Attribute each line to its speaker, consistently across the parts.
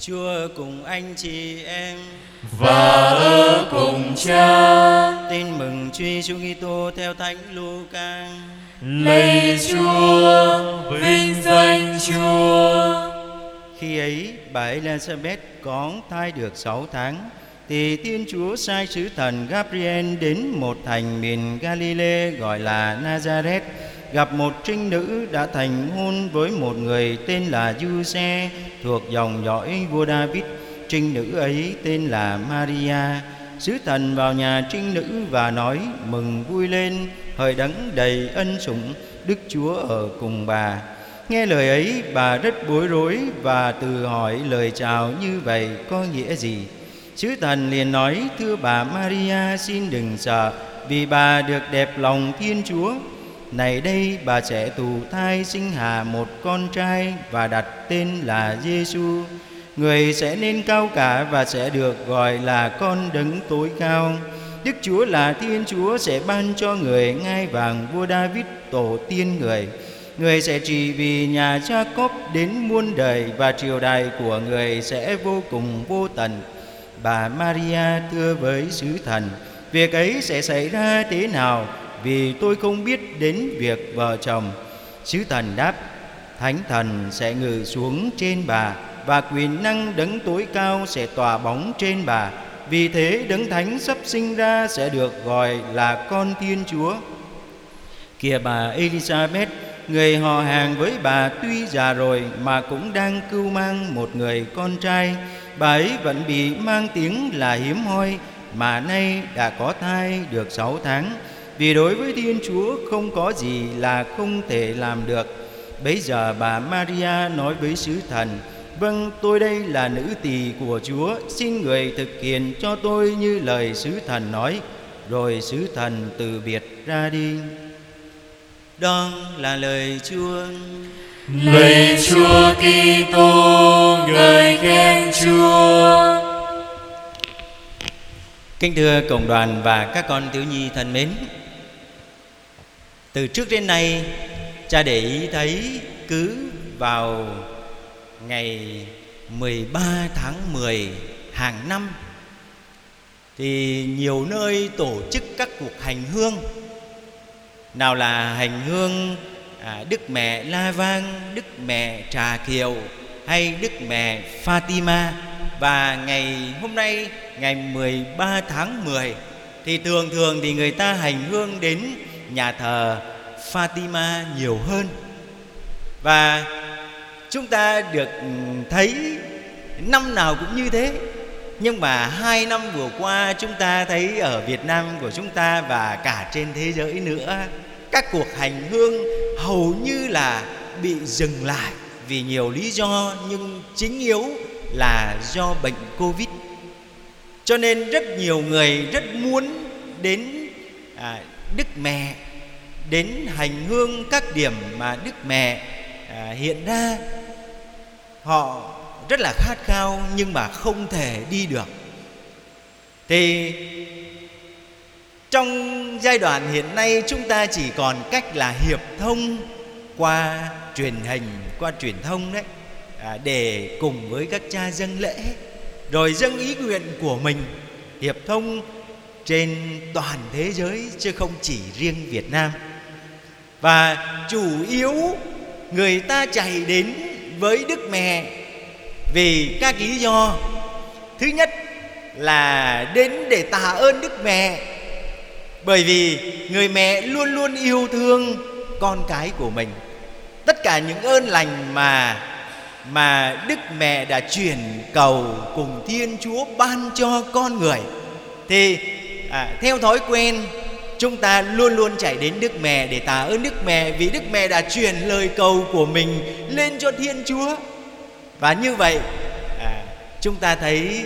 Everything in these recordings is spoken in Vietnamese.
Speaker 1: Chúa cùng anh chị em.
Speaker 2: Và ở cùng cha.
Speaker 1: Tin mừng Chúa Giêsu Kitô theo Thánh Luca.
Speaker 2: lạy Chúa vinh danh Chúa.
Speaker 1: Khi ấy, bà Elizabeth có thai được 6 tháng thì Thiên Chúa sai sứ thần Gabriel đến một thành miền Galilee gọi là Nazareth gặp một trinh nữ đã thành hôn với một người tên là Giuse thuộc dòng dõi vua David. Trinh nữ ấy tên là Maria. Sứ thần vào nhà trinh nữ và nói mừng vui lên, hỡi đấng đầy ân sủng, Đức Chúa ở cùng bà. Nghe lời ấy, bà rất bối rối và tự hỏi lời chào như vậy có nghĩa gì. Sứ thần liền nói, thưa bà Maria xin đừng sợ, vì bà được đẹp lòng Thiên Chúa. Này đây bà sẽ tù thai sinh hạ một con trai và đặt tên là Giêsu. Người sẽ nên cao cả và sẽ được gọi là con đấng tối cao. Đức Chúa là Thiên Chúa sẽ ban cho người ngai vàng vua David tổ tiên người. Người sẽ trị vì nhà Jacob đến muôn đời và triều đại của người sẽ vô cùng vô tận. Bà Maria thưa với sứ thần, việc ấy sẽ xảy ra thế nào vì tôi không biết đến việc vợ chồng. Sứ thần đáp, Thánh thần sẽ ngự xuống trên bà và quyền năng đấng tối cao sẽ tỏa bóng trên bà. Vì thế đấng thánh sắp sinh ra sẽ được gọi là con Thiên Chúa. Kìa bà Elizabeth, người họ hàng với bà tuy già rồi mà cũng đang cưu mang một người con trai. Bà ấy vẫn bị mang tiếng là hiếm hoi mà nay đã có thai được sáu tháng. Vì đối với Thiên Chúa không có gì là không thể làm được. Bấy giờ bà Maria nói với sứ thần, Vâng, tôi đây là nữ tỳ của Chúa, xin người thực hiện cho tôi như lời sứ thần nói. Rồi sứ thần từ biệt ra đi. Đó là lời Chúa.
Speaker 2: lạy Chúa Kitô ngợi khen Chúa
Speaker 1: Kính thưa cộng đoàn và các con thiếu nhi thân mến từ trước đến nay cha để ý thấy cứ vào ngày 13 tháng 10 hàng năm Thì nhiều nơi tổ chức các cuộc hành hương. Nào là hành hương à, Đức Mẹ La Vang, Đức Mẹ Trà Kiều hay Đức Mẹ Fatima. Và ngày hôm nay ngày 13 tháng 10 thì thường thường thì người ta hành hương đến nhà thờ Fatima nhiều hơn và chúng ta được thấy năm nào cũng như thế nhưng mà hai năm vừa qua chúng ta thấy ở Việt Nam của chúng ta và cả trên thế giới nữa, các cuộc hành hương hầu như là bị dừng lại vì nhiều lý do, nhưng chính yếu là do bệnh Covid. Cho nên rất nhiều người rất muốn đến à, Đức Mẹ đến hành hương các điểm mà Đức Mẹ à, hiện ra. Họ rất là khát khao nhưng mà không thể đi được. Thì trong giai đoạn hiện nay chúng ta chỉ còn cách là hiệp thông qua truyền hình, qua truyền thông đấy à, để cùng với các cha dâng lễ rồi dâng ý nguyện của mình hiệp thông trên toàn thế giới chứ không chỉ riêng Việt Nam. Và chủ yếu người ta chạy đến với Đức Mẹ vì các lý do. Thứ nhất là đến để tạ ơn Đức Mẹ, bởi vì người mẹ luôn luôn yêu thương con cái của mình. Tất cả những ơn lành mà mà Đức Mẹ đã chuyển cầu cùng Thiên Chúa ban cho con người, thì à, theo thói quen chúng ta luôn luôn chạy đến Đức Mẹ để tạ ơn Đức Mẹ vì Đức Mẹ đã truyền lời cầu của mình lên cho Thiên Chúa. Và như vậy à, chúng ta thấy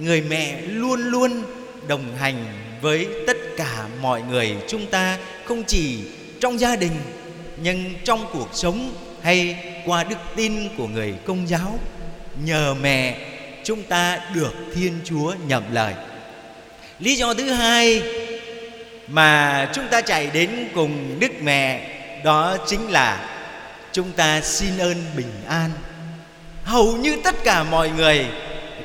Speaker 1: người mẹ luôn luôn đồng hành với tất cả mọi người. Chúng ta không chỉ trong gia đình nhưng trong cuộc sống hay qua đức tin của người công giáo. Nhờ mẹ chúng ta được thiên chúa nhậm lời lý do thứ hai mà chúng ta chạy đến cùng đức mẹ đó chính là chúng ta xin ơn bình an. Hầu như tất cả mọi người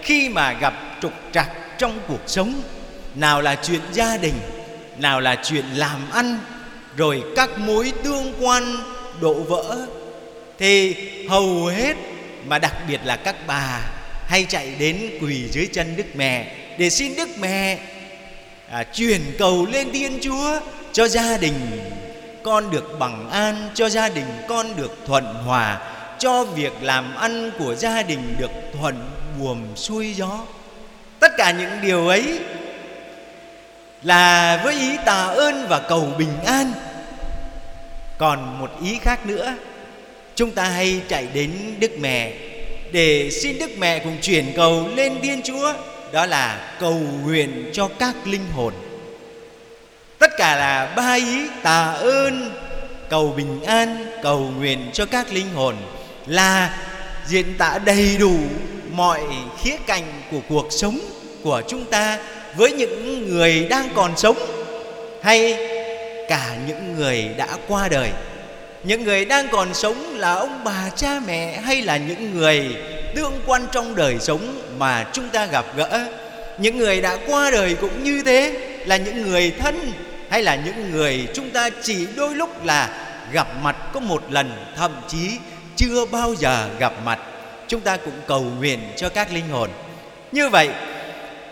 Speaker 1: khi mà gặp trục trặc trong cuộc sống, nào là chuyện gia đình, nào là chuyện làm ăn, rồi các mối tương quan, đổ vỡ, thì hầu hết mà đặc biệt là các bà hay chạy đến quỳ dưới chân đức mẹ để xin đức mẹ à, chuyển cầu lên thiên chúa cho gia đình con được bằng an cho gia đình con được thuận hòa cho việc làm ăn của gia đình được thuận buồm xuôi gió. Tất cả những điều ấy là với ý tạ ơn và cầu bình an. Còn một ý khác nữa chúng ta hay chạy đến đức mẹ để xin đức mẹ cùng chuyển cầu lên thiên chúa đó là cầu nguyện cho các linh hồn. Tất cả là ba ý tạ ơn, cầu bình an, cầu nguyện cho các linh hồn là diễn tả đầy đủ mọi khía cạnh của cuộc sống của chúng ta với những người đang còn sống hay cả những người đã qua đời. Những người đang còn sống là ông bà, cha mẹ hay là những người tương quan trong đời sống mà chúng ta gặp gỡ. Những người đã qua đời cũng như thế, là những người thân hay là những người chúng ta chỉ đôi lúc là gặp mặt có một lần, thậm chí chưa bao giờ gặp mặt. Chúng ta cũng cầu nguyện cho các linh hồn. Như vậy,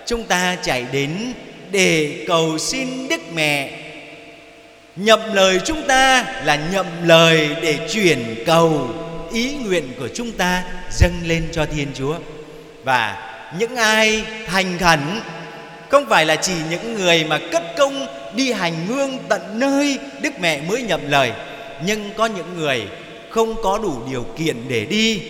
Speaker 1: chúng ta chạy đến để cầu xin đức mẹ. Nhậm lời chúng ta là nhậm lời để chuyển cầu ý nguyện của chúng ta dâng lên cho thiên chúa. Và những ai thành khẩn không phải là chỉ những người mà cất công đi hành hương tận nơi đức mẹ mới nhậm lời nhưng có những người không có đủ điều kiện để đi.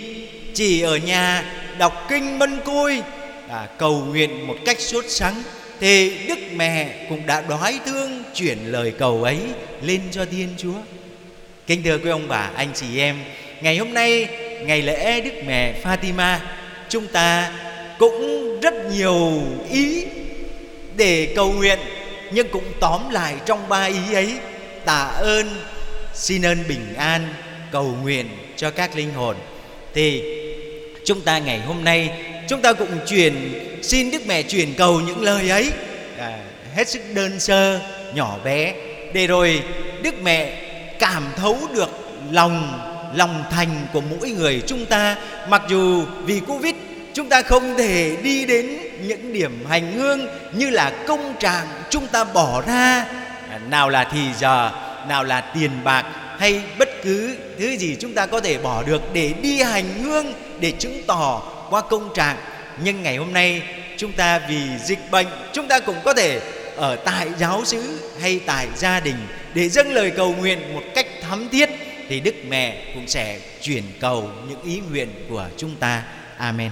Speaker 1: Chỉ ở nhà đọc kinh mân côi à, cầu nguyện một cách sốt sắng thì đức mẹ cũng đã đói thương chuyển lời cầu ấy lên cho thiên chúa. Kính thưa quý ông bà anh chị em ngày hôm nay ngày lễ đức mẹ fatima chúng ta cũng rất nhiều ý để cầu nguyện nhưng cũng tóm lại trong ba ý ấy. Tạ ơn xin ơn bình an cầu nguyện cho các linh hồn. Thì chúng ta ngày hôm nay chúng ta cũng truyền xin đức mẹ truyền cầu những lời ấy. À, hết sức đơn sơ nhỏ bé. Để rồi đức mẹ cảm thấu được lòng lòng thành của mỗi người chúng ta. Mặc dù vì covid, chúng ta không thể đi đến những điểm hành hương như là công trạng chúng ta bỏ ra. Nào là thì giờ, nào là tiền bạc hay bất cứ thứ gì chúng ta có thể bỏ được để đi hành hương, để chứng tỏ qua công trạng. Nhưng ngày hôm nay, chúng ta vì dịch bệnh, chúng ta cũng có thể ở tại giáo xứ hay tại gia đình để dâng lời cầu nguyện một cách thắm thiết thì đức mẹ cũng sẽ chuyển cầu những ý nguyện của chúng ta. Amen.